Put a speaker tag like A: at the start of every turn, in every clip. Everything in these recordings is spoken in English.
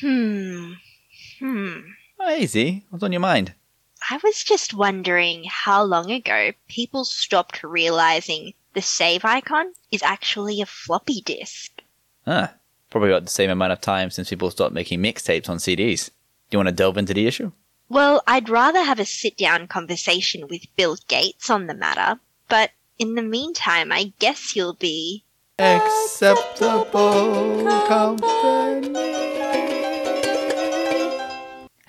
A: Hmm. Hmm.
B: Oh, easy. What's on your mind?
A: I was just wondering how long ago people stopped realizing the save icon is actually a floppy disk.
B: Ah, probably about the same amount of time since people stopped making mixtapes on CDs. Do you want to delve into the issue?
A: Well, I'd rather have a sit down conversation with Bill Gates on the matter, but in the meantime, I guess you'll be.
B: Acceptable company.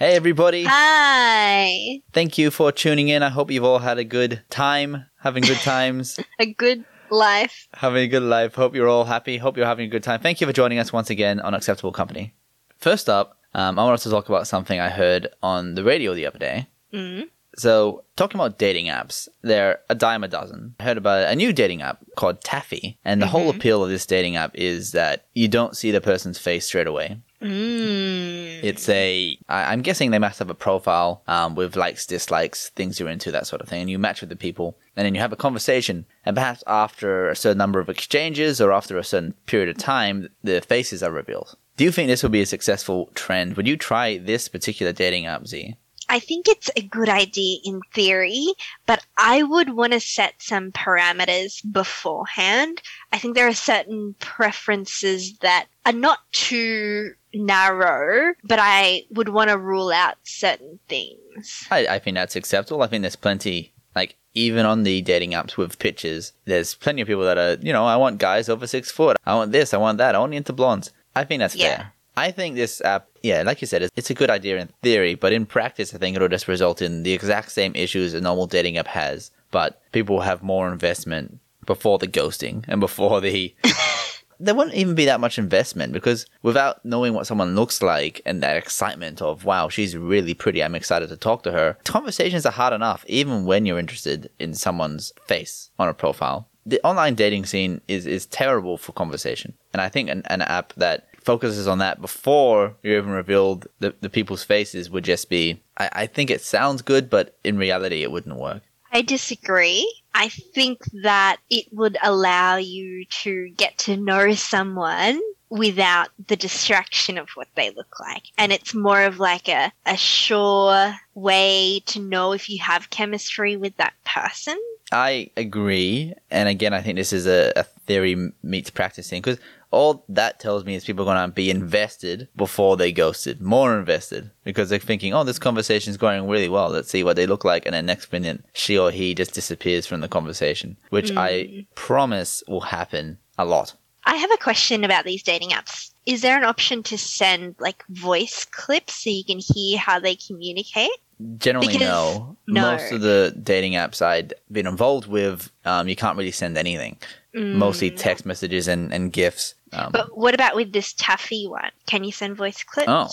B: Hey, everybody.
A: Hi!
B: Thank you for tuning in. I hope you've all had a good time, having good times,
A: A good life.
B: having a good life. Hope you're all happy. Hope you're having a good time. Thank you for joining us once again on Acceptable Company. First up, um, I wanted to talk about something I heard on the radio the other day.
A: Mm.
B: So, talking about dating apps, they're a dime a dozen. I heard about a new dating app called Taffy, and the whole appeal of this dating app is that you don't see the person's face straight away.
A: Mm.
B: It's a, I, I'm guessing they must have a profile um, with likes, dislikes, things you're into, that sort of thing. And you match with the people, and then you have a conversation. And perhaps after a certain number of exchanges or after a certain period of time, the faces are revealed. Do you think this will be a successful trend? Would you try this particular dating app, Z?
A: I think it's a good idea in theory, but I would want to set some parameters beforehand. I think there are certain preferences that are not too narrow, but I would want to rule out certain things.
B: I, I think that's acceptable. I think there's plenty, like, even on the dating apps with pictures, there's plenty of people that are, you know, I want guys over six foot. I want this, I want that, I only into blondes. I think that's
A: Yeah.
B: fair. I think this app, yeah, like you said, it's- a good idea in theory, but in practice, I think it'll just result in the exact same issues a normal dating app has, but people will have more investment before the ghosting and before the. there wouldn't even be that much investment because without knowing what someone looks like and that excitement of, wow, she's really pretty, I'm excited to talk to her, conversations are hard enough, even when you're interested in someone's face on a profile. The online dating scene is, is terrible for conversation. And I think an, an app that focuses on that before you're even revealed the, the people's faces would just be, I, I think it sounds good, but in reality, it wouldn't work.
A: I disagree. I think that it would allow you to get to know someone without the distraction of what they look like. And it's more of like a, a sure way to know if you have chemistry with that person.
B: I agree, and again, I think this is a, a theory meets practice thing because all that tells me is people are going to be hmm. invested before they ghosted, more invested because they're thinking, "Oh, this conversation is going really well. Let's see what they look like," and then next minute, she or he just disappears from the conversation, which I hmm. promise will happen a lot.
A: I have a question about these dating apps. Is there an option to send like voice clips so you can hear how they communicate?
B: Generally,
A: Because-
B: no.
A: no.
B: Most of the dating apps I'd been involved with, um, you can't really send anything. Mostly hmm. text messages and, and gifs. Um,
A: But what about with this Taffy one? Can you send voice clips?
B: Oh.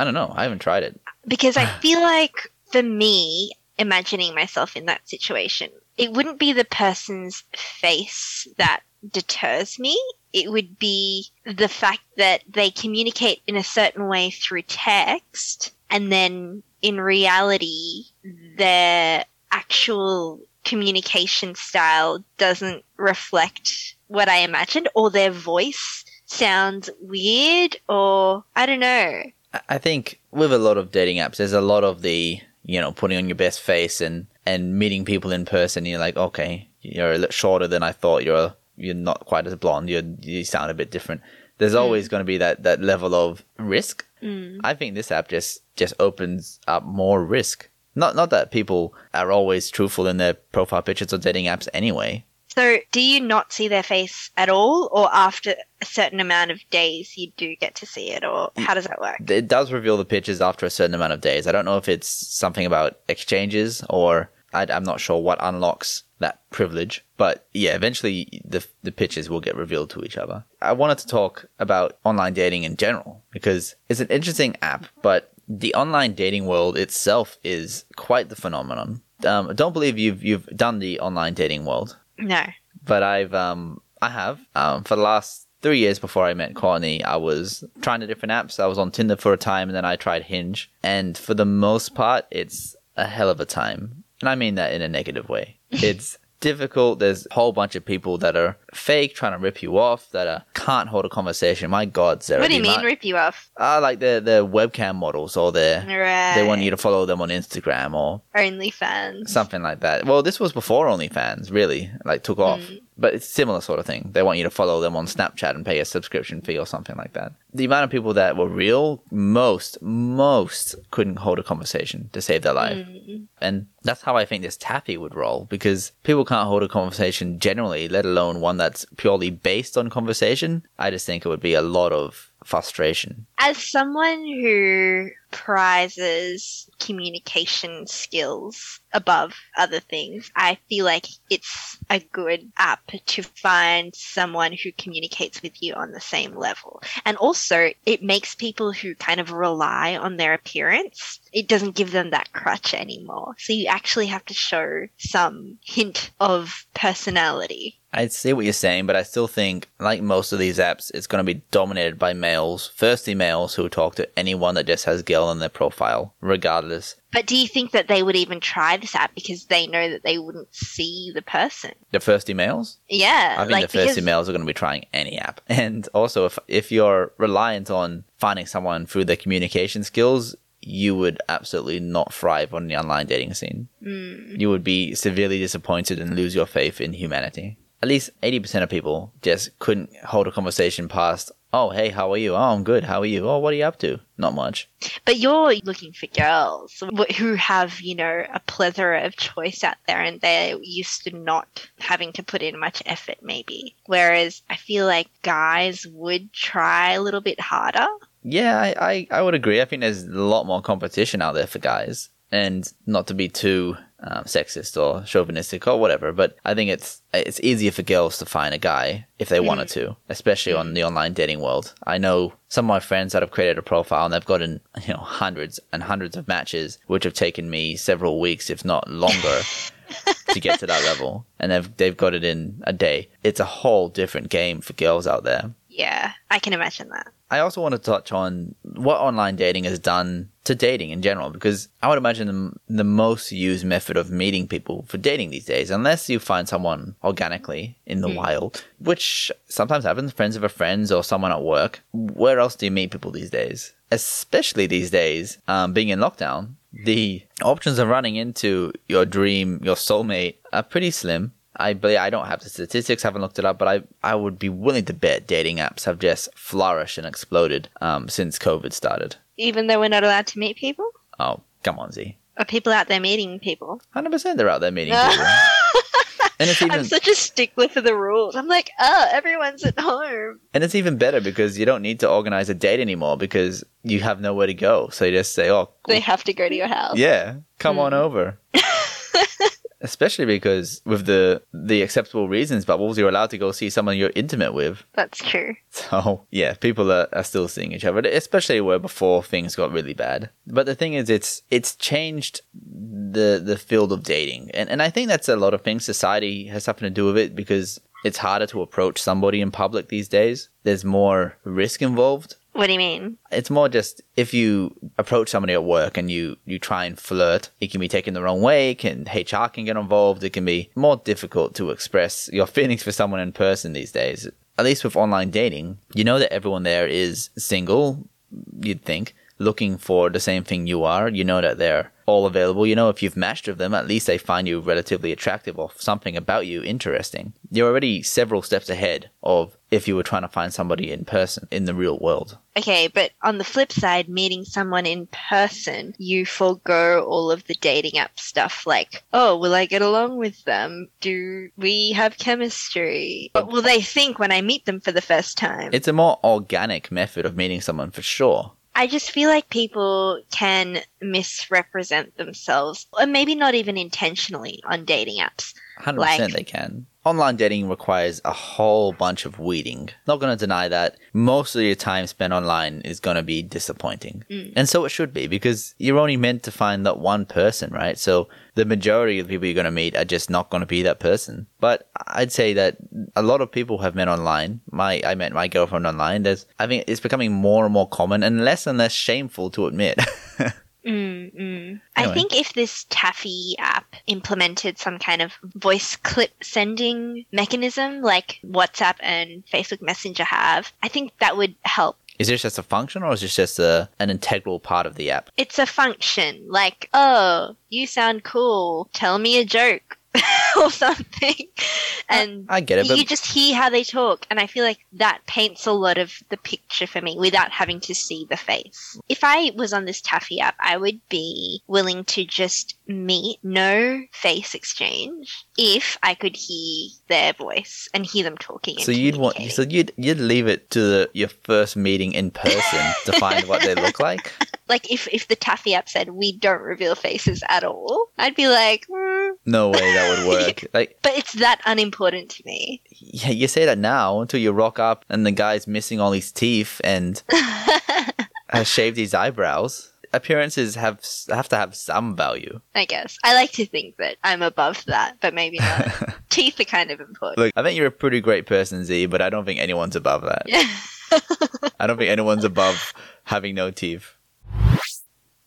B: I don't know. I haven't tried it.
A: because I feel like for me, imagining myself in that situation, it wouldn't be the person's face that deters me. It would be the fact that they communicate in a certain way through text, and then in reality, their actual communication style doesn't reflect what I imagined, or their voice sounds weird, or I don't know.
B: I- think with a lot of dating apps, there's a lot of the you know putting on your best face and and meeting people in person. You're like, okay, you're a little shorter than I thought. You're you're not quite as blonde. You you sound a bit different. There's hmm. always going to be that that level of risk. Hmm. I think this app just just opens up more risk. Not not that people are always truthful in their profile pictures or dating apps anyway.
A: So, do you not see their face at all, or after a certain amount of days you do get to see it, or how does that work?
B: it does reveal the pictures after a certain amount of days. I don't know if it's something about exchanges or I, I'm not sure what unlocks that privilege. But yeah, eventually the the pictures will get revealed to each other. I wanted to talk about online dating in general because it's an interesting app, but the online dating world itself is quite the phenomenon. Um, I don't believe you've you've done the online dating world
A: No.
B: but I've um I have um for the last three years before I met Courtney, I was trying the different apps. I was on Tinder for a time, and then I tried Hinge, and for the most part, it's a hell of a time, and I mean that in a negative way. It's difficult. There's a whole bunch of people that are fake, trying to rip you off, that are, can't hold a conversation. My God, Sarah.
A: what do you mean, rip you off?
B: Uh, like the the webcam models or the
A: Right.
B: they want you to follow them on Instagram or
A: OnlyFans.
B: something like that. Well, this was before OnlyFans really like took off, but it's similar sort of thing. They want you to follow them on Snapchat and pay a subscription fee or something like that. The amount of people that were real, most most couldn't hold a conversation to save their life, mm. and that's how I think this Taffy would roll because people can't hold a conversation generally, let alone one that's purely based on conversation. I just think it would be a lot of frustration.
A: As someone who prizes communication skills above other things, I feel like it's a good app to find someone who communicates with you on the same level. And also, it makes people who kind of rely on their appearance, it doesn't give them that crutch anymore. So you actually have to show some hint of personality.
B: I see what you're saying, but I still think, like most of these apps, it's going to be dominated by males. Firstly, males who talk to anyone that just has girl in their profile, regardless.
A: But do you think that they would even try this app because they know that they wouldn't see the person?
B: The firsty males?
A: Yeah,
B: I think
A: like
B: the firsty
A: because
B: males are going to be trying any app. And also, if, if you're reliant on finding someone through their communication skills, you would absolutely not thrive on the online dating scene.
A: Mm.
B: You would be severely disappointed and lose your faith in humanity. At least 80% of people just couldn't hold a conversation past, oh, hey, how are you? Oh, I'm good. How are you? Oh, what are you up to? Not much.
A: But you're looking for girls who have, you know, a plethora of choice out there and they're used to not having to put in much effort, maybe. Whereas I feel like guys would try a little bit harder.
B: Yeah, I, I, I would agree. I think there's a lot more competition out there for guys. And not to be too um, sexist or chauvinistic or whatever, but I think it's it's easier for girls to find a guy if they wanted to, especially on the online dating world. I know some of my friends that have created a profile and they've gotten you know hundreds and hundreds of matches, which have taken me several weeks, if not longer, to get to that level, and they've they've got it in a day. It's a whole different game for girls out there.
A: Yeah, I can imagine that.
B: I also want to touch on what online dating has done to dating in general, because I would imagine the, the most used method of meeting people for dating these days, unless you find someone organically in the wild, which sometimes happens, friends of a friends or someone at work. Where else do you meet people these days? Especially these days, um, being in lockdown, the options of running into your dream, your soulmate, are pretty slim. I believe I don't have the statistics, haven't looked it up, but I I would be willing to bet dating apps have just flourished and exploded um, since COVID started.
A: Even though we're not allowed to meet people?
B: Oh, come on, Z.
A: Are people out there meeting people?
B: Hundred percent, they're out there meeting people, and it's even
A: I'm such a stickler for the rules. I'm like, oh, everyone's at home.
B: and it's even better because you don't need to organize a date anymore because you have nowhere to go. So you just say, "Oh, cool.
A: They have to go to your house.
B: yeah, come on over." Especially because with the the acceptable reasons bubbles, you're allowed to go see someone you're intimate with.
A: That's true.
B: So yeah, people are, are still seeing each other, especially where before things got really bad. But the thing is, it's it's changed the the field of dating, and and I think that's a lot of things. Society has something to do with it because it's harder to approach somebody in public these days. There's more risk involved.
A: What do you mean?
B: It's more just if you approach somebody at work and you you try and flirt, it can be taken the wrong way. Can HR can get involved. It can be more difficult to express your feelings for someone in person these days. At least with online dating, you know that everyone there is single. You'd think looking for the same thing you are. You know that they're all available. You know if you've matched with them, at least they find you relatively attractive or something about you interesting. You're already several steps ahead of if you were trying to find somebody in person in the real world.
A: Okay, but on the flip side, meeting someone in person, you forego all of the dating app stuff like, oh, will I get along with them? Do we have chemistry? What will they think when I meet them for the first time?
B: It's a more organic method of meeting someone for sure.
A: I just feel like people can misrepresent themselves, or maybe not even intentionally on dating apps.
B: 100%
A: Like-
B: they can. Online dating requires a whole bunch of weeding. Not going to deny that. Most of your time spent online is going to be disappointing. Mm. And so it should be because you're only meant to find that one person, right? So the majority of the people you're going to meet are just not going to be that person. But I'd say that a lot of people have met online. My I met my girlfriend online. There's I think it's becoming more and more common and less and less shameful to admit.
A: Mm, mm. I think if this Taffy app implemented some kind of voice clip sending mechanism like WhatsApp and Facebook Messenger have, I think that would help.
B: Is this just a function or is this just a, an integral part of the app?
A: It's a function like, oh, you sound cool, tell me a joke. or something, and
B: I get it, but
A: you just hear how they talk, and I feel like that paints a lot of the picture for me without having to see the face. If I was on this Taffy app, I would be willing to just meet, no face exchange, if I could hear their voice and hear them talking.
B: so you'd want so you'd you'd leave it to the, your first meeting in person to find what they look like.
A: like if if the Taffy app said we don't reveal faces at all, I'd be like. "Hmm."
B: No way that would work. Like
A: But it's that unimportant to me.
B: yeah, you say that now until you rock up and the guy's missing all his teeth and has shaved his eyebrows. Appearances have have to have some value.
A: I guess. I like to think that I'm above that, but maybe not. Teeth are kind of important.
B: Look, I think you're a pretty great person, Z, but I don't think anyone's above that.
A: Yeah.
B: I don't think anyone's above having no teeth.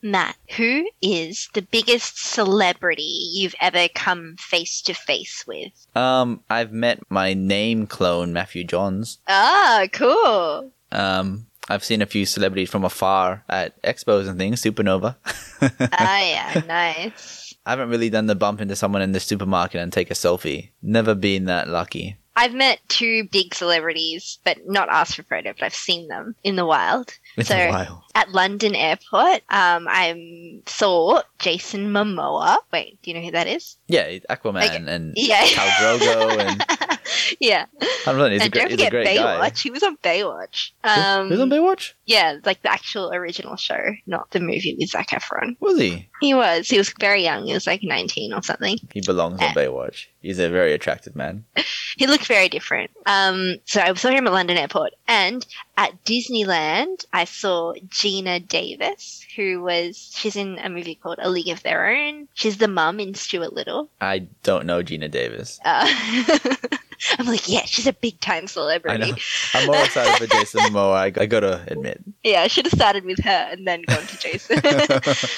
A: Matt, who is the biggest celebrity you've ever come face to face with?
B: Um, I've met my name clone, Matthew Johns.
A: Ah, cool.
B: Um, I've seen a few celebrities from afar at expos and things, Supernova.
A: ah, yeah, nice.
B: I haven't really done the bump into someone in the supermarket and take a selfie. Never been that lucky.
A: I've met two big celebrities, but not asked for photo, but I've seen them in the wild.
B: It's
A: So-
B: a while.
A: At London Airport, um, I saw Jason Momoa. Wait, do you know who that is?
B: Yeah, Aquaman
A: Okay.
B: and
A: Yeah.
B: Khal Drogo and
A: yeah.
B: I don't know. He's, a,
A: and
B: great,
A: don't
B: he's a
A: forget
B: great
A: Baywatch.
B: guy.
A: He was on Baywatch. Um,
B: Who's on Baywatch?
A: Yeah, like the actual original show, not the movie with Zac Efron.
B: Was he?
A: He was. He was very young. He was like 19 or something.
B: He belongs on Baywatch. He's a very attractive man.
A: He looked very different. Um, so I saw him at London Airport. And at Disneyland, I saw Geena Davis, who was, she's in a movie called A League of Their Own. She's the mum in Stuart Little.
B: I don't know Geena Davis.
A: Uh, I'm like, yeah, she's a big time
B: I
A: celebrity.
B: know. I'm more excited for Jason Momoa. I, I gotta admit.
A: Yeah, I should have started with her and then gone to Jason.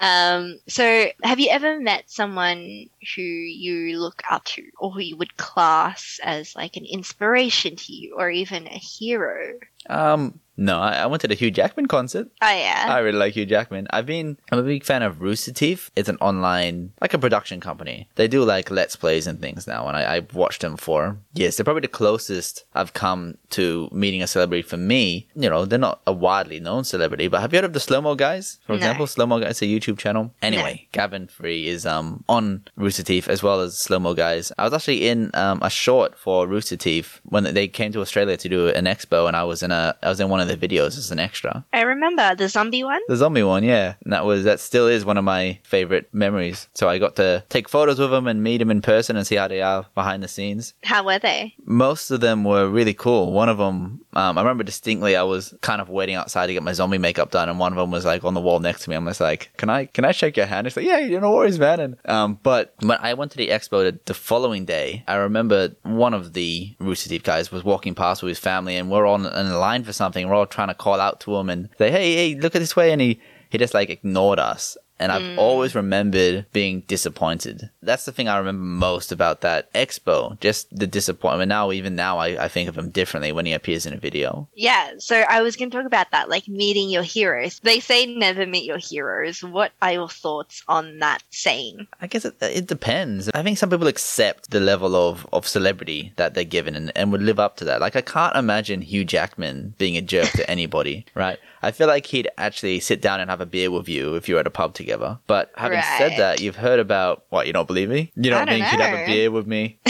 A: Um, so have you ever met someone who you look up to or who you would class as like an inspiration to you or even a hero?
B: um, no, I, I went to the Hugh Jackman concert.
A: Oh yeah.
B: I really like Hugh Jackman. I've been I'm a big fan of Rooster Teeth. It's an online like a production company. They do like let's plays and things now, and I, I've watched them for years. They're probably the closest I've come to meeting a celebrity for me. You know, they're not a widely known celebrity, but have you heard of the Slow Mo Guys? For
A: No.
B: example, Slow Mo Guys, a YouTube channel. Anyway, Gavin Free is um on Rooster Teeth as well as Slow Mo Guys. I was actually in um a short for Rooster Teeth when they came to Australia to do an expo, and I was in a I was in one of their videos as an extra.
A: I remember the zombie one.
B: The zombie one, yeah. And that was that still is one of my favorite memories. So I got to take photos with them and meet them in person and see how they are behind the scenes.
A: How were they?
B: Most of them were really cool. One of them, um, I remember distinctly. I was kind of waiting outside to get my zombie makeup done, and one of them was like on the wall next to me. I'm just like, "Can I, can I shake your hand?" It's like, "Yeah, you know, worries, man." And um, but when I went to the expo the, the following day, I remember one of the Rooster Teeth guys was walking past with his family, and we're on in line for something. We're all trying to call out to him and say, "Hey, hey, look at this way," and he he just like ignored us. And I've hmm. always remembered being disappointed. That's the thing I remember most about that expo. Just the disappointment. Now, even now, I, I think of him differently when he appears in a video.
A: Yeah, so I was going to talk about that, like meeting your heroes. They say never meet your heroes. What are your thoughts on that saying?
B: I guess it, it depends. I think some people accept the level of, of celebrity that they're given and, and would live up to that. Like, I can't imagine Hugh Jackman being a jerk to anybody, right? I feel like he'd actually sit down and have a beer with you if you were at a pub together. But having said that, you've heard about what? You don't believe me? You don't,
A: I don't
B: think he'd have a beer with me?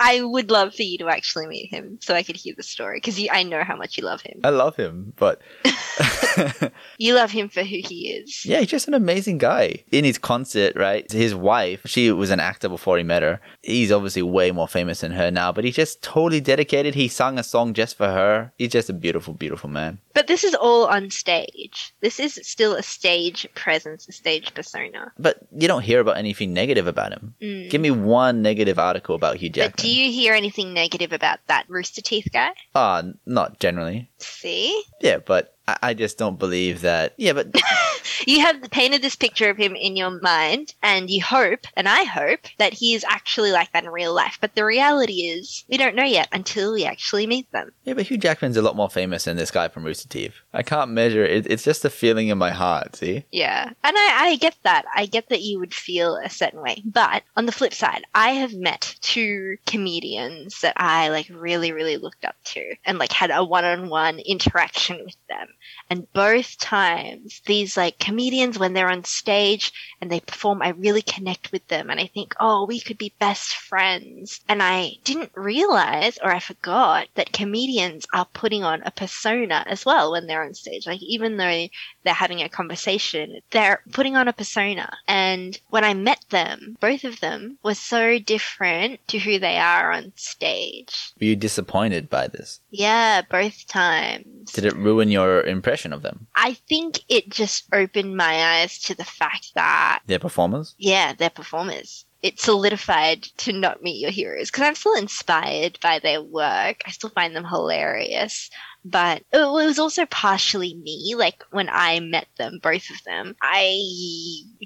A: I would love for you to actually meet him so I could hear the story because I know how much you love him.
B: I love him, but
A: You love him for who he is.
B: yeah, he's just an amazing guy. In his concert, right? His wife, she was an actor before he met her. He's obviously way more famous than her now, but he's just totally dedicated. He sung a song just for her. He's just a beautiful, beautiful man.
A: But this is all on stage. This is still a stage presence, a stage persona.
B: But you don't hear about anything negative about him.
A: Mm.
B: Give me one negative article about Hugh Jackman.
A: You hear anything negative about that Rooster Teeth guy?
B: Ah, not generally.
A: See?
B: Yeah, but I, I just don't believe that. Yeah, but
A: you have painted this picture of him in your mind, and you hope, and I hope, that he is actually like that in real life. But the reality is, we don't know yet until we actually meet them.
B: Yeah, but Hugh Jackman's a lot more famous than this guy from Rooster Teeth. I can't measure it. It's just a feeling in my heart, see?
A: Yeah. And I, I get that. I get that you would feel a certain way. But on the flip side, I have met two comedians that I like really, really looked up to and like had a one on one interaction with them. And both times, these like comedians, when they're on stage and they perform, I really connect with them and I think, oh, we could be best friends. And I didn't realize or I forgot that comedians are putting on a persona as well when they're on stage. Like, even though they're having a conversation, they're putting on a persona. And when I met them, both of them were so different to who they are on stage.
B: Were you disappointed by this?
A: Yeah, both times.
B: Did it ruin your impression of them?
A: I think it just opened my eyes to the fact that,
B: Their performers?
A: yeah, they're performers. It solidified to not meet your heroes because I'm still inspired by their work. I still find them hilarious. But it was also partially me. Like when I met them, both of them, I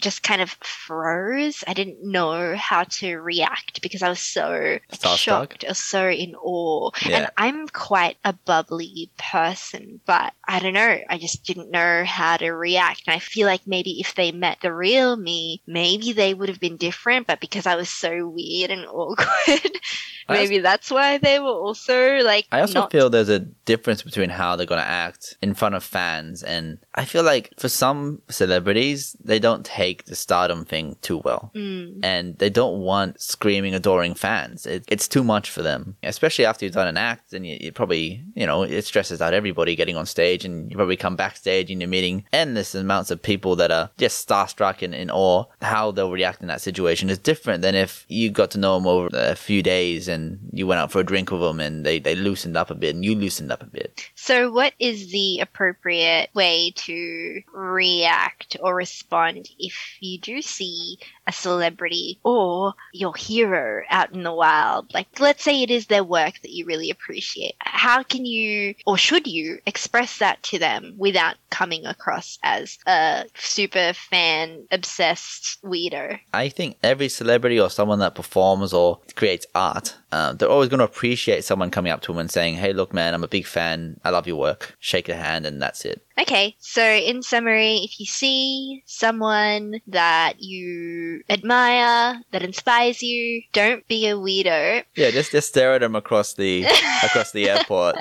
A: just kind of froze. I didn't know how to react because I was so shocked or so in awe.
B: Yeah.
A: And I'm quite a bubbly person, but I don't know. I just didn't know how to react. And I feel like maybe if they met the real me, maybe they would have been different. But because I was so weird and awkward, Maybe that's why they were also like.
B: I also
A: not-
B: feel there's a difference between how they're going to act in front of fans. And I feel like for some celebrities, they don't take the stardom thing too well.
A: Mm,
B: And they don't want screaming, adoring fans. It, it's too much for them, especially after you've done an act. And you, you probably, you know, it stresses out everybody getting on stage. And you probably come backstage and you're meeting endless amounts of people that are just starstruck and in awe. How they'll react in that situation is different than if you got to know them over a few days and you went out for a drink with them and they, they loosened up a bit and you loosened up a bit.
A: So, what is the appropriate way to react or respond if you do see a celebrity or your hero out in the wild? Like, let's say it is their work that you really appreciate. How can you or should you express that to them without coming across as a super fan obsessed weirdo?
B: I think every celebrity or someone that performs or creates art, uh, they're always going to appreciate someone coming up to them and saying, "Hey, look, man, I'm a big fan. I love your work." Shake their hand, and that's it.
A: Okay, so in summary, if you see someone that you admire, that inspires you, don't be a weirdo.
B: Yeah, just just stare at them across the across the airport.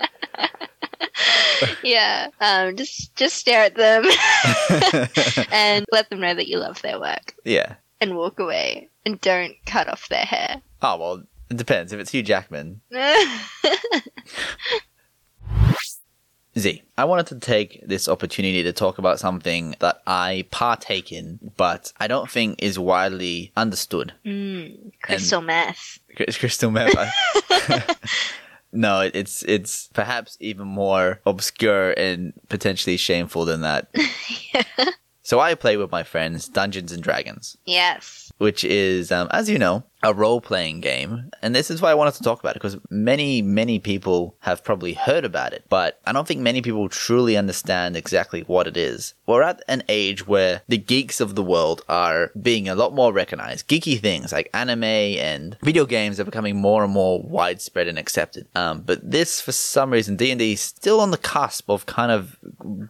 A: yeah, um, just just stare at them and let them know that you love their work,
B: yeah.
A: and walk away, and don't cut off their hair.
B: Oh well, it depends. If it's Hugh Jackman, Z, I wanted to take this opportunity to talk about something that I partake in, but I don't think is widely understood.
A: mm, crystal meth.
B: It's crystal meth. No, it's it's perhaps even more obscure and potentially shameful than that. So I play with my friends Dungeons and Dragons,
A: Yes.
B: which is, um, as you know, a role-playing game, and this is why I wanted to talk about it because many, many people have probably heard about it, but I don't think many people truly understand exactly what it is. We're at an age where the geeks of the world are being a lot more recognized. Geeky things like anime and video games are becoming more and more widespread and accepted. Um, but this, for some reason, D and D is still on the cusp of kind of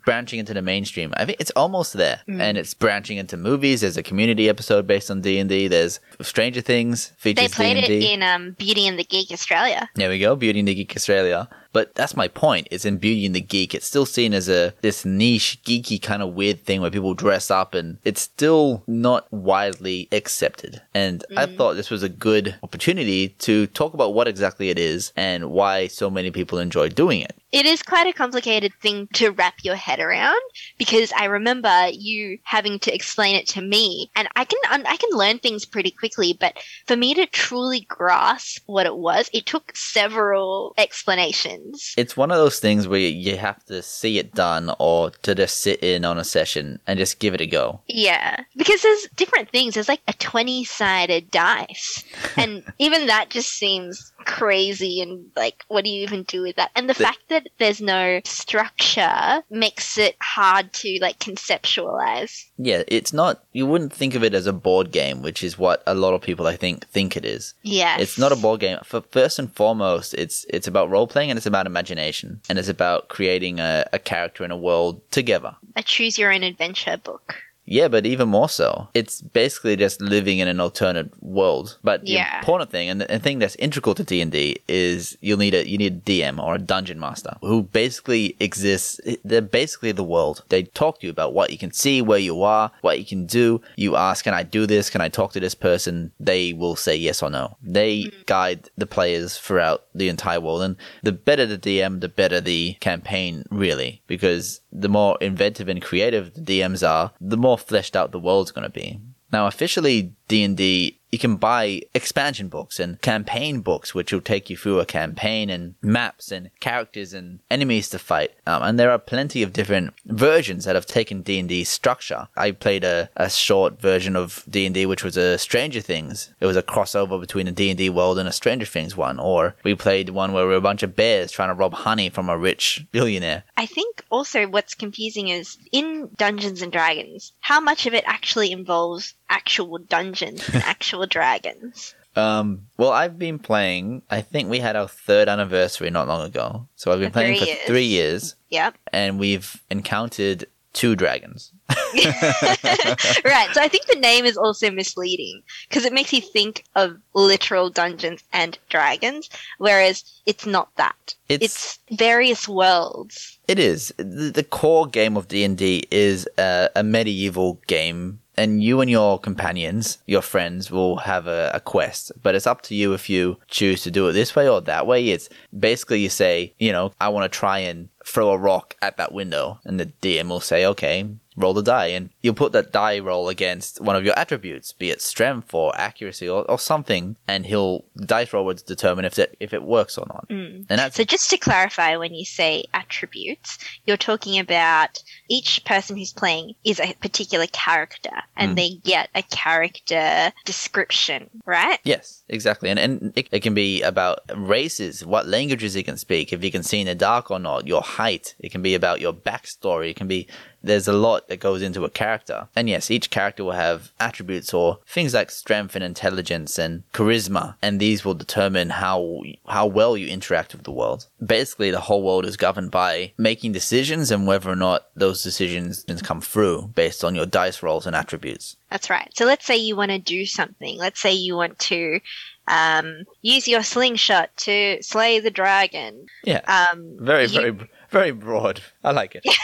B: branching into the mainstream. I think it's almost there, and it's branching into movies. There's a community episode based on D and D. There's Stranger Things
A: They
B: features
A: played it
B: D&D.
A: in um, Beauty and the Geek Australia.
B: There we go, Beauty and the Geek Australia. But that's my point. It's in Beauty and the Geek. It's still seen as a this niche, geeky kind of weird thing where people dress up, and it's still not widely accepted. And I mm. thought this was a good opportunity to talk about what exactly it is and why so many people enjoy doing it.
A: It is quite a complicated thing to wrap your head around because I remember you having to explain it to me, and I can I can learn things pretty quickly. But for me to truly grasp what it was, it took several explanations.
B: It's one of those things where you have to see it done or to just sit in on a session and just give it a go.
A: Yeah, because there's different things. There's like a twenty sided dice, and even that just seems crazy and like what do you even do with that? And the,
B: The-
A: fact that there's no structure makes it hard to like conceptualize.
B: Yeah, it's not. You wouldn't think of it as a board game, which is what a lot of people I think think it is.
A: Yeah.
B: It's not a board game. For first and foremost, it's it's about role playing and it's about imagination and it's about creating a, a character in a world together.
A: a choose your own adventure book.
B: Yeah, but even more so, it's basically just living in an alternate world. But the
A: Yeah.
B: important thing, and the, and the thing that's integral to D and D, is you'll need a you need a DM or a dungeon master who basically exists. Eh, they're basically the world. They talk to you about what you can see, where you are, what you can do. You ask, "Can I do this? Can I talk to this person?" They will say yes or no. They mm. guide the players throughout the entire world, and the better the DM, the better the campaign, really, because the more inventive and creative the DMs are, the more fleshed out the world's going to be. Now, officially, D&D, you can buy expansion books and campaign books, which will take you through a campaign and maps and characters and enemies to fight. Um, and there are plenty of different versions that have taken D and D structure. I played a, a short version of D&D, which was a Stranger Things. It was a crossover between a D&D world and a Stranger Things one. Or we played one where we were a bunch of bears trying to rob honey from a rich billionaire.
A: I think also what's confusing is in Dungeons and Dragons, how much of it actually involves actual dungeons and actual dragons?
B: Um, well, I've been playing. I think we had our third anniversary not long ago. So I've been
A: For
B: playing
A: three
B: for
A: years.
B: three years,
A: Yep.
B: and we've encountered two dragons.
A: right. So I think the name is also misleading because it makes you think of literal dungeons and dragons, whereas it's not that.
B: It's-
A: It's, various worlds.
B: It is the, the core game of D and D is a, a medieval game, and you and your companions, your friends, will have a, a quest. But it's up to you if you choose to do it this way or that way. It's basically you say, you know, I want to try and throw a rock at that window, and the DM will say, okay, roll the die, and you'll put that die roll against one of your attributes, be it strength or accuracy or, or something, and he'll dice roll would determine if it if it works or not. And that's
A: So just to clarify, when you say attributes, you're talking about each person who's playing is a particular character, and
B: Mm.
A: they get a character description, right?
B: Yes, exactly. And, and it, it can be about races, what languages you can speak, if you can see in the dark or not, your height. It can be about your backstory. It can be, there's a lot that goes into a character. And yes, each character will have attributes or things like strength and intelligence and charisma. And these will determine how, how well you interact with the world. Basically, the whole world is governed by making decisions and whether or not those decisions come through based on your dice rolls and attributes.
A: That's right. So let's say you want to do something. Let's say you want to um, use your slingshot to slay the dragon.
B: Yeah.
A: Um,
B: Very,
A: you-
B: very, very broad. I like it.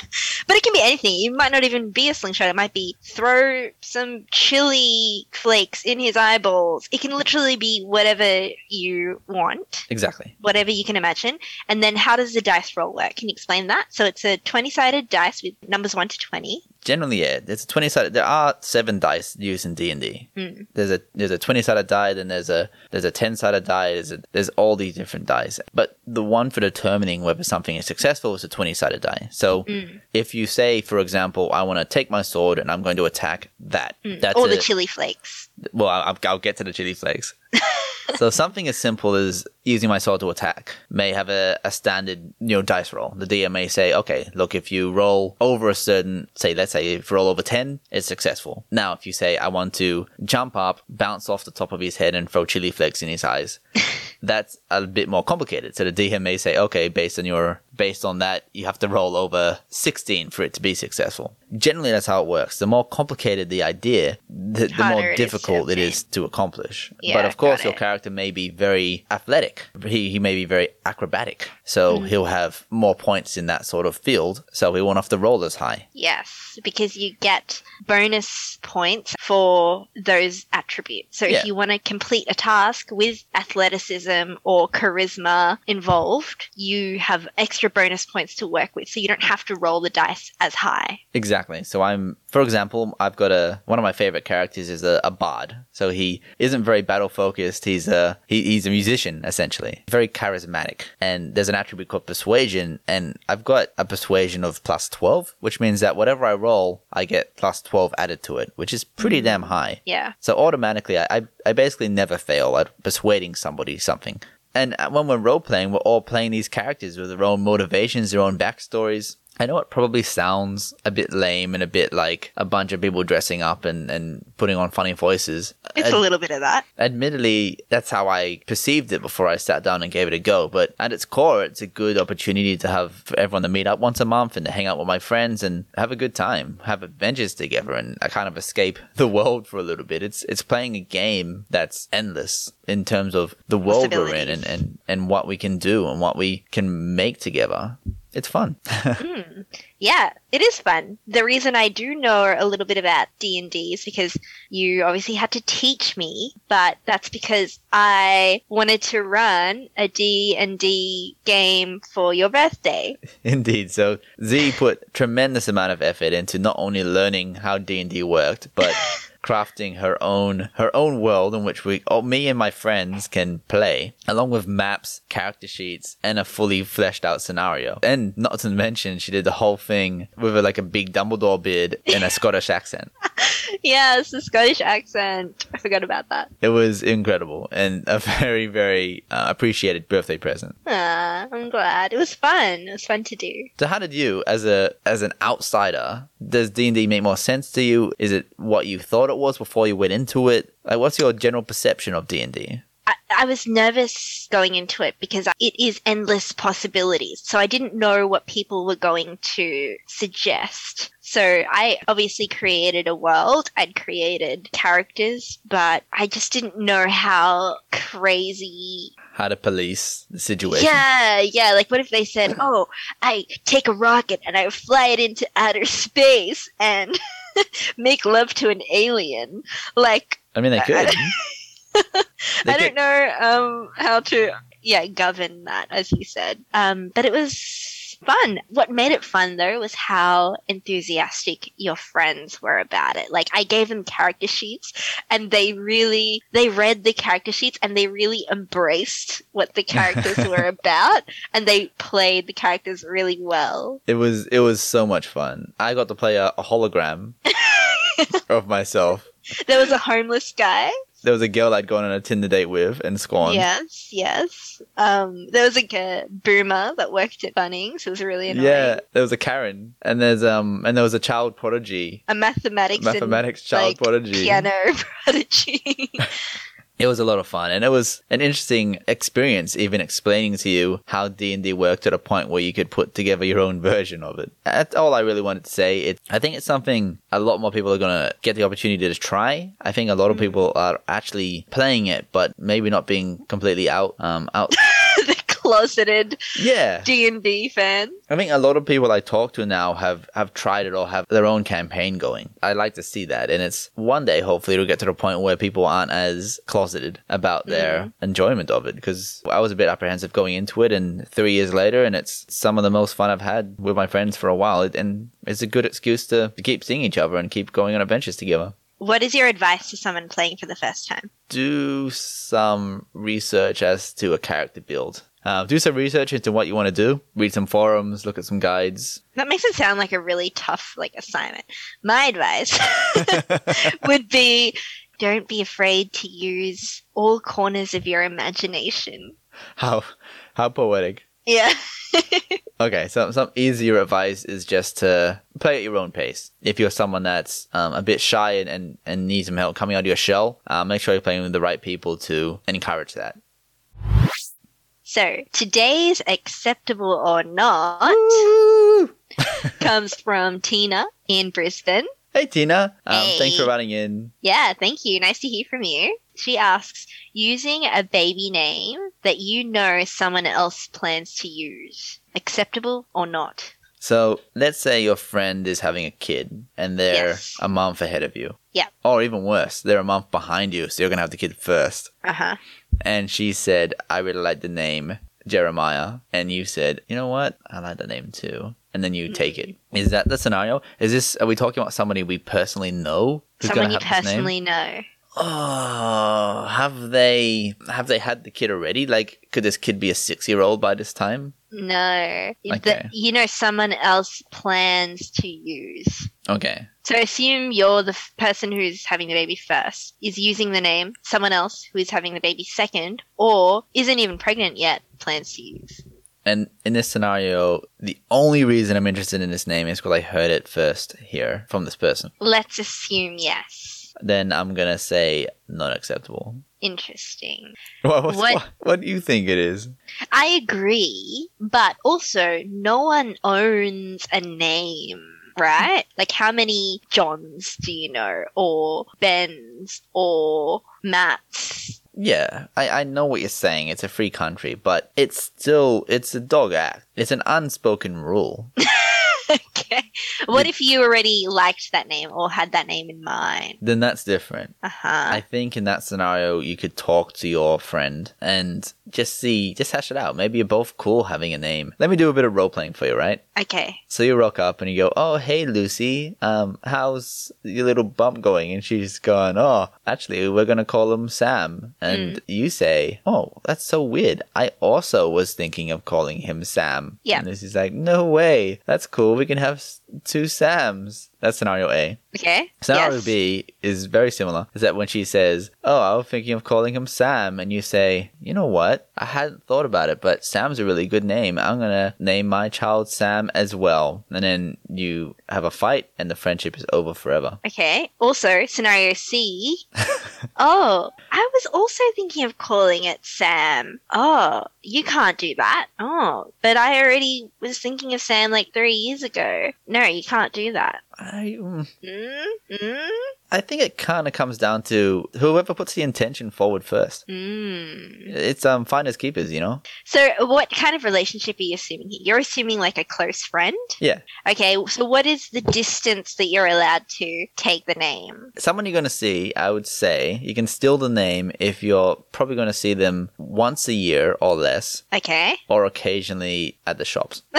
A: But it can be anything. It might not even be a slingshot. It might be throw some chili flakes in his eyeballs. It can literally be whatever you want,
B: Exactly.
A: whatever you can imagine. And then how does the dice roll work? Can you explain that? So it's a 20 sided dice with numbers 1 to 20.
B: Generally, yeah, it's a twenty sided. There are seven dice used in D and D.
A: Mm.
B: There's a there's a twenty sided die, then there's a there's a ten sided die. There's a, there's all these different dice, but the one for determining whether something is successful is a twenty sided die. So
A: Mm.
B: if you say, for example, I want to take my sword and I'm going to attack that, that's
A: or
B: a-
A: the chili flakes.
B: Well, I'll, I'll get to the chili flakes. so something as simple as using my sword to attack may have a, a standard, you know, dice roll. The DM may say, okay, look, if you roll over a certain, say, let's say if you roll over 10, it's successful. Now, if you say, I want to jump up, bounce off the top of his head and throw chili flakes in his eyes, that's a bit more complicated. So the DM may say, okay, based on your, based on that, you have to roll over 16 for it to be successful. Generally, that's how it works. The more complicated the idea, the, the more
A: it is
B: difficult it
A: obtain.
B: to accomplish.
A: Yeah,
B: but of course, your character may be very athletic. He, he may be very acrobatic. So
A: Mm.
B: he'll have more points in that sort of field. So he won't have to roll as high.
A: Yes, because you get bonus points for those attributes. So
B: Yeah.
A: if you want to complete a task with athleticism or charisma involved, you have extra bonus points to work with. So you don't have to roll the dice as high.
B: Exactly. Exactly. So I'm, for example, I've got a one of my favorite characters is a, a bard. So he isn't very battle focused. He's a he, he's a musician essentially, very charismatic. And there's an attribute called persuasion, and I've got a persuasion of plus twelve, which means that whatever I roll, I get plus twelve added to it, which is pretty damn high.
A: Yeah.
B: So automatically, I, I I basically never fail at persuading somebody something. And when we're role playing, we're all playing these characters with their own motivations, their own backstories. I know it probably sounds a bit lame and a bit like a bunch of people dressing up and, and putting on funny voices.
A: It's a little bit of that.
B: Admittedly, that's how I perceived it before I sat down and gave it a go. But at its core, it's a good opportunity to have for everyone to meet up once a month and to hang out with my friends and have a good time, have adventures together, and I kind of escape the world for a little bit. It's it's playing a game that's endless in terms of the world we're in and, and, and what we can do and what we can make together it's fun.
A: mm. Yeah, it is fun. The reason I do know a little bit about D&D is because you obviously had to teach me, but that's because I wanted to run a D&D game for your birthday.
B: Indeed. So Z put tremendous amount of effort into not only learning how D&D worked, but crafting her own her own world in which we oh, me and my friends can play along with maps character sheets and a fully fleshed out scenario. And not to mention she did the whole thing with a, like a big dumbledore beard and a scottish accent.
A: Yes the scottish accent. I forgot about that.
B: It was incredible and a very very uh, appreciated birthday present.
A: Ah, i'm glad. It was fun. It was fun to do.
B: So how did you as a as an outsider does d&d make more sense to you? Is it what you thought it was before you went into it like what's your general perception of d&d
A: I, I was nervous going into it because it is endless possibilities. So I didn't know what people were going to suggest. So I obviously created a world, I'd created characters, but I just didn't know how crazy
B: how to police the situation.
A: Yeah, yeah. Like, what if they said, "Oh, I take a rocket and I fly it into outer space and make love to an alien"? Like,
B: I mean, they could.
A: they I don't know um, how to, yeah, govern that, as you said. Um, but it was fun. What made it fun though was how enthusiastic your friends were about it. Like I gave them character sheets and they really they read the character sheets and they really embraced what the characters were about and they played the characters really well.
B: It was it was so much fun. I got to play a, a hologram of myself.
A: There was a homeless guy
B: there was a girl I'd gone on a Tinder date with and scorned.
A: Yes, yes. Um, there was like a boomer that worked at Bunnings. It was really annoying.
B: Yeah, there was a Karen, and there's um, and there was a child prodigy,
A: a mathematics,
B: mathematics
A: and,
B: child
A: like,
B: prodigy,
A: piano prodigy.
B: It was a lot of fun and it was an interesting experience even explaining to you how d&d worked at a point where you could put together your own version of it. That's all i really wanted to say. It, i think it's something a lot more people are going to get the opportunity to try. I think a lot of people are actually playing it but maybe not being completely out um out
A: closeted
B: yeah
A: D&D fans.
B: I think a lot of people I talk to now have have tried it or have their own campaign going. I like to see that and it's one day hopefully it'll get to the point where people aren't as closeted about their mm. enjoyment of it because I was a bit apprehensive going into it and 3 years later and it's some of the most fun I've had with my friends for a while and it's a good excuse to keep seeing each other and keep going on adventures together.
A: What is your advice to someone playing for the first time?
B: Do some research as to a character build. Uh, do some research into what you want to do. Read some forums. Look at some guides.
A: That makes it sound like a really tough like assignment. My advice would be: don't be afraid to use all corners of your imagination.
B: How how poetic.
A: Yeah.
B: okay, so some easier advice is just to play at your own pace. If you're someone that's um, a bit shy and, and, and needs some help coming out of your shell, uh, make sure you're playing with the right people to encourage that.
A: So today's acceptable or not comes from Tina in Brisbane.
B: Hey Tina, um, hey. thanks for writing in.
A: Yeah, thank you. Nice to hear from you. She asks, using a baby name that you know someone else plans to use, acceptable or not?
B: So let's say your friend is having a kid and they're yes. a month ahead of you.
A: Yeah.
B: Or even worse, they're a month behind you, so you're gonna have the kid first.
A: Uh huh
B: and she said, I really like the name Jeremiah. And you said, you know what? I like the name too. and then you take it. Is that the scenario? Is this? Are we talking about somebody we personally know? who's
A: Someone you
B: have this name?
A: personally know.
B: Oh, have they have they had the kid already? Like, could this kid be a six year old by this time?
A: No.
B: Okay.
A: That you know someone else plans to use.
B: Okay.
A: So assume you're the f- person who's having the baby first, is using the name, someone else who is having the baby second, or isn't even pregnant yet, plans to use.
B: And in this scenario, the only reason I'm interested in this name is because I heard it first here from this person.
A: Let's assume yes.
B: Then I'm gonna say not acceptable.
A: Interesting.
B: What, what,
A: What-
B: what, do you think it is?
A: I agree, but also no one owns a name, right? Like how many Johns do you know? Or Bens or Matts?
B: Yeah, I, I know what you're saying. It's a free country, but it's still it's a dog act. It's an unspoken rule.
A: okay. What if you already liked that name or had that name in mind?
B: Then that's different.
A: Uh huh.
B: I think in that scenario, you could talk to your friend and just see, just hash it out. Maybe you're both cool having a name. Let me do a bit of role playing for you, right?
A: Okay.
B: So you rock up and you go, "Oh, hey Lucy, um, how's your little bump going?" And she's going, "Oh, actually, we're gonna call him Sam." And you say, "Oh, that's so weird. I also was thinking of calling him Sam."
A: Yeah.
B: And Lucy's like, "No way. That's cool. We can have two Sams." That's scenario A.
A: Okay.
B: Scenario
A: yes.
B: B is very similar. Is that when she says, "Oh, I was thinking of calling him Sam," and you say, "You know what? I hadn't thought about it, but Sam's a really good name. I'm gonna name my child Sam as well." And then you have a fight, and the friendship is over forever.
A: Okay. Also, scenario C. oh, I was also thinking of calling it Sam. Oh, you can't do that. Oh, but I already was thinking of Sam like three years ago. No, you can't do that.
B: I, mm,
A: Mm, mm,
B: I think it kind of comes down to whoever puts the intention forward first.
A: mm.
B: It's um finders keepers, you know.
A: So, what kind of relationship are you assuming here? You're assuming like a close friend?
B: Yeah.
A: Okay, so what is the distance that you're allowed to take the name?
B: someone you're going to see, I would say, you can steal the name if you're probably going to see them once a year or less,
A: Okay.
B: or occasionally at the shops.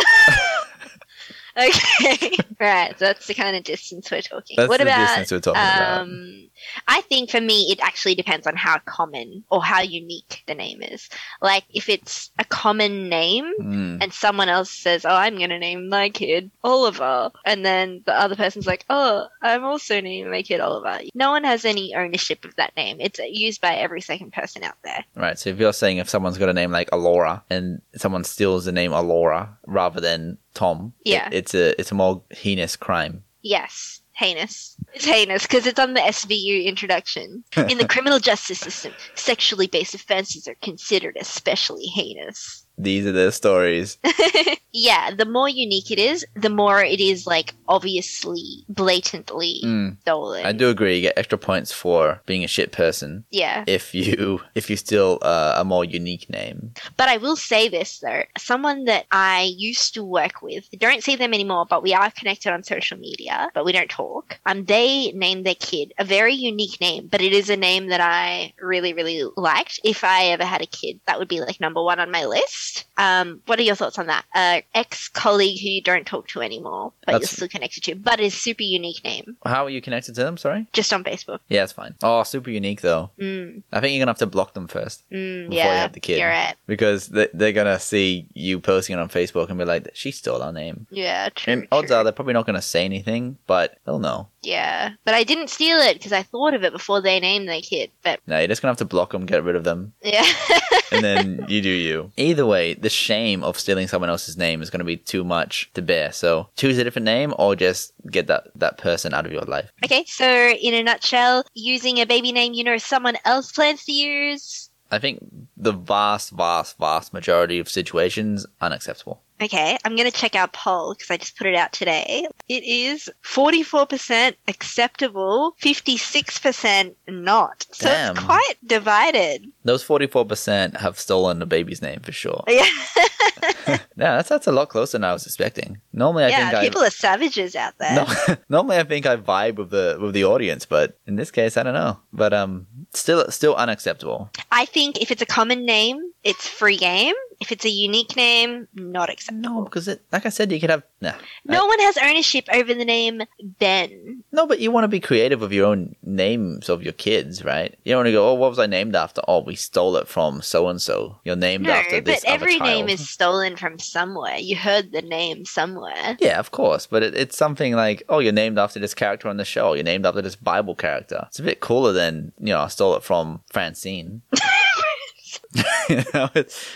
A: Okay. right. So that's the kind of distance we're talking.
B: That's
A: what
B: the
A: about
B: distance we're talking about.
A: um I think for me it actually depends on how common or how unique the name is. Like if it's a common name
B: Mm.
A: and someone else says, "Oh, I'm going to name my kid Oliver." And then the other person's like, "Oh, I'm also naming my kid Oliver." No one has any ownership of that name. It's used by every second person out there.
B: Right. So if you're saying if someone's got a name like Alora and someone steals the name Alora rather than Tom, it-
A: Yeah.
B: it's a it's a more heinous crime.
A: Yes, heinous. It's heinous because it's on the SVU introduction. In the criminal justice system, sexually based offenses are considered especially heinous.
B: These are the stories.
A: yeah, the more unique it is, the more it is like obviously, blatantly
B: Mm.
A: stolen.
B: I do agree. You get extra points for being a shit person
A: Yeah,
B: if you if you steal uh, a more unique name.
A: but I will say this though: someone that I used to work with, don't see them anymore, but we are connected on social media, but we don't talk. Um, they named their kid a very unique name, but it is a name that I really, really liked. If I ever had a kid, that would be like number one on my list. Um, what are your thoughts on that? Uh, ex colleague who you don't talk to anymore, but
B: That's-
A: you're still connected to, but is super unique name,
B: How are you connected to them? Sorry.
A: just on Facebook.
B: Yeah, it's fine. Oh, super unique though.
A: Mm,
B: I think you're gonna have to block them first
A: mm,
B: Before you
A: yeah,
B: have the kid.
A: you're right.
B: because they, they're gonna see you posting it on Facebook and be like, "She stole our name."
A: Yeah, true.
B: And odds
A: true.
B: are they're probably not gonna say anything, but they'll know.
A: Yeah, but I didn't steal it because I thought of it before they named their kid. But
B: No, you're just gonna have to block them, get rid of them,
A: yeah,
B: and then you do you. Either way, the shame of stealing someone else's name is gonna be too much to bear. So choose a different name or just get that that person out of your life.
A: okay. So in a nutshell, using a baby name you know someone else plans to use.
B: I think the vast, vast, vast majority of situations unacceptable.
A: Okay, I'm gonna check our poll because I just put it out today. It is 44% acceptable, 56% not. So
B: Damn.
A: it's quite divided.
B: Those forty four percent have stolen a baby's name for sure.
A: Yeah,
B: Yeah, that's that's a lot closer than I was expecting. Normally, I think
A: yeah.
B: think
A: People are savages out there.
B: No, normally I think I vibe with the with the audience, but in this case, I don't know. But um, still still unacceptable.
A: I think if it's a common name, it's free game. If it's a unique name, not acceptable.
B: No, because it, like I said, you could have nah.
A: No one has ownership over the name Ben.
B: No, but you want to be creative with your own names of your kids, right? You don't want to go, oh, what was I named after? Oh, we stole it from so and so. You're named
A: No,
B: after this.
A: but
B: every
A: name is stolen from somewhere. You heard the name somewhere.
B: Yeah, of course, but it, it's something like, oh, you're named after this character on the show. You're named after this Bible character. It's a bit cooler than, you know, I stole it from Francine. you know, it's,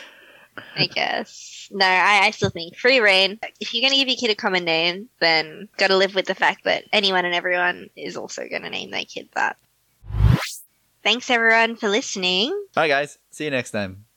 A: I guess. No, I, I still think free reign. If you're going to give your kid a common name, then got to live with the fact that anyone and everyone is also going to name their kid that. Thanks everyone for listening.
B: bye, guys. See you next time.